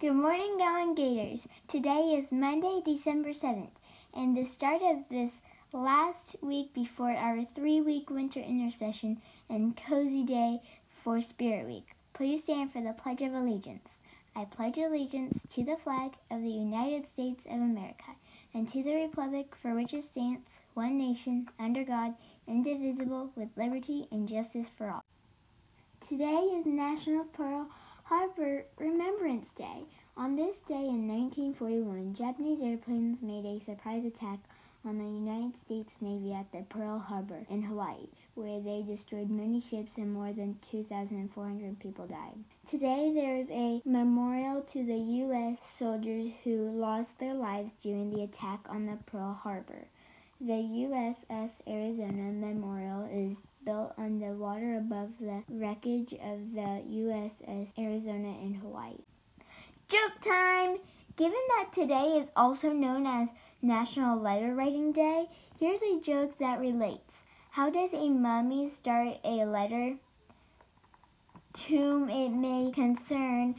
Good morning, Gowan Gators. Today is Monday, December 7th, and the start of this last week before our three week winter intercession and cozy day for Spirit Week. Please stand for the Pledge of Allegiance. I pledge allegiance to the flag of the United States of America and to the Republic for which it stands, one nation, under God, indivisible, with liberty and justice for all. Today is National Pearl Harbor Remembrance Day. On this day in 1941, Japanese airplanes made a surprise attack on the United States Navy at the Pearl Harbor in Hawaii, where they destroyed many ships and more than 2,400 people died. Today there is a memorial to the U.S. soldiers who lost their lives during the attack on the Pearl Harbor. The USS Arizona Memorial is built on the water above the wreckage of the USS Arizona in Hawaii. Joke time! Given that today is also known as National Letter Writing Day, here's a joke that relates. How does a mummy start a letter? To whom it may concern.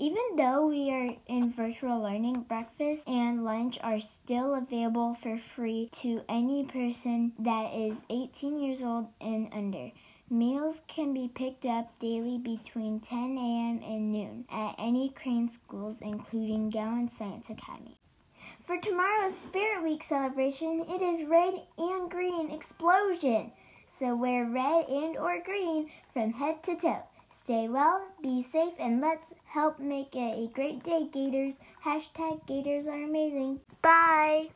Even though we are in virtual learning, breakfast and lunch are still available for free to any person that is 18 years old and under. Meals can be picked up daily between 10 a.m. and noon at any Crane schools, including Gowan Science Academy. For tomorrow's Spirit Week celebration, it is red and green explosion. So wear red and or green from head to toe. Stay well, be safe, and let's help make it a great day, Gators. Hashtag Gators are amazing. Bye.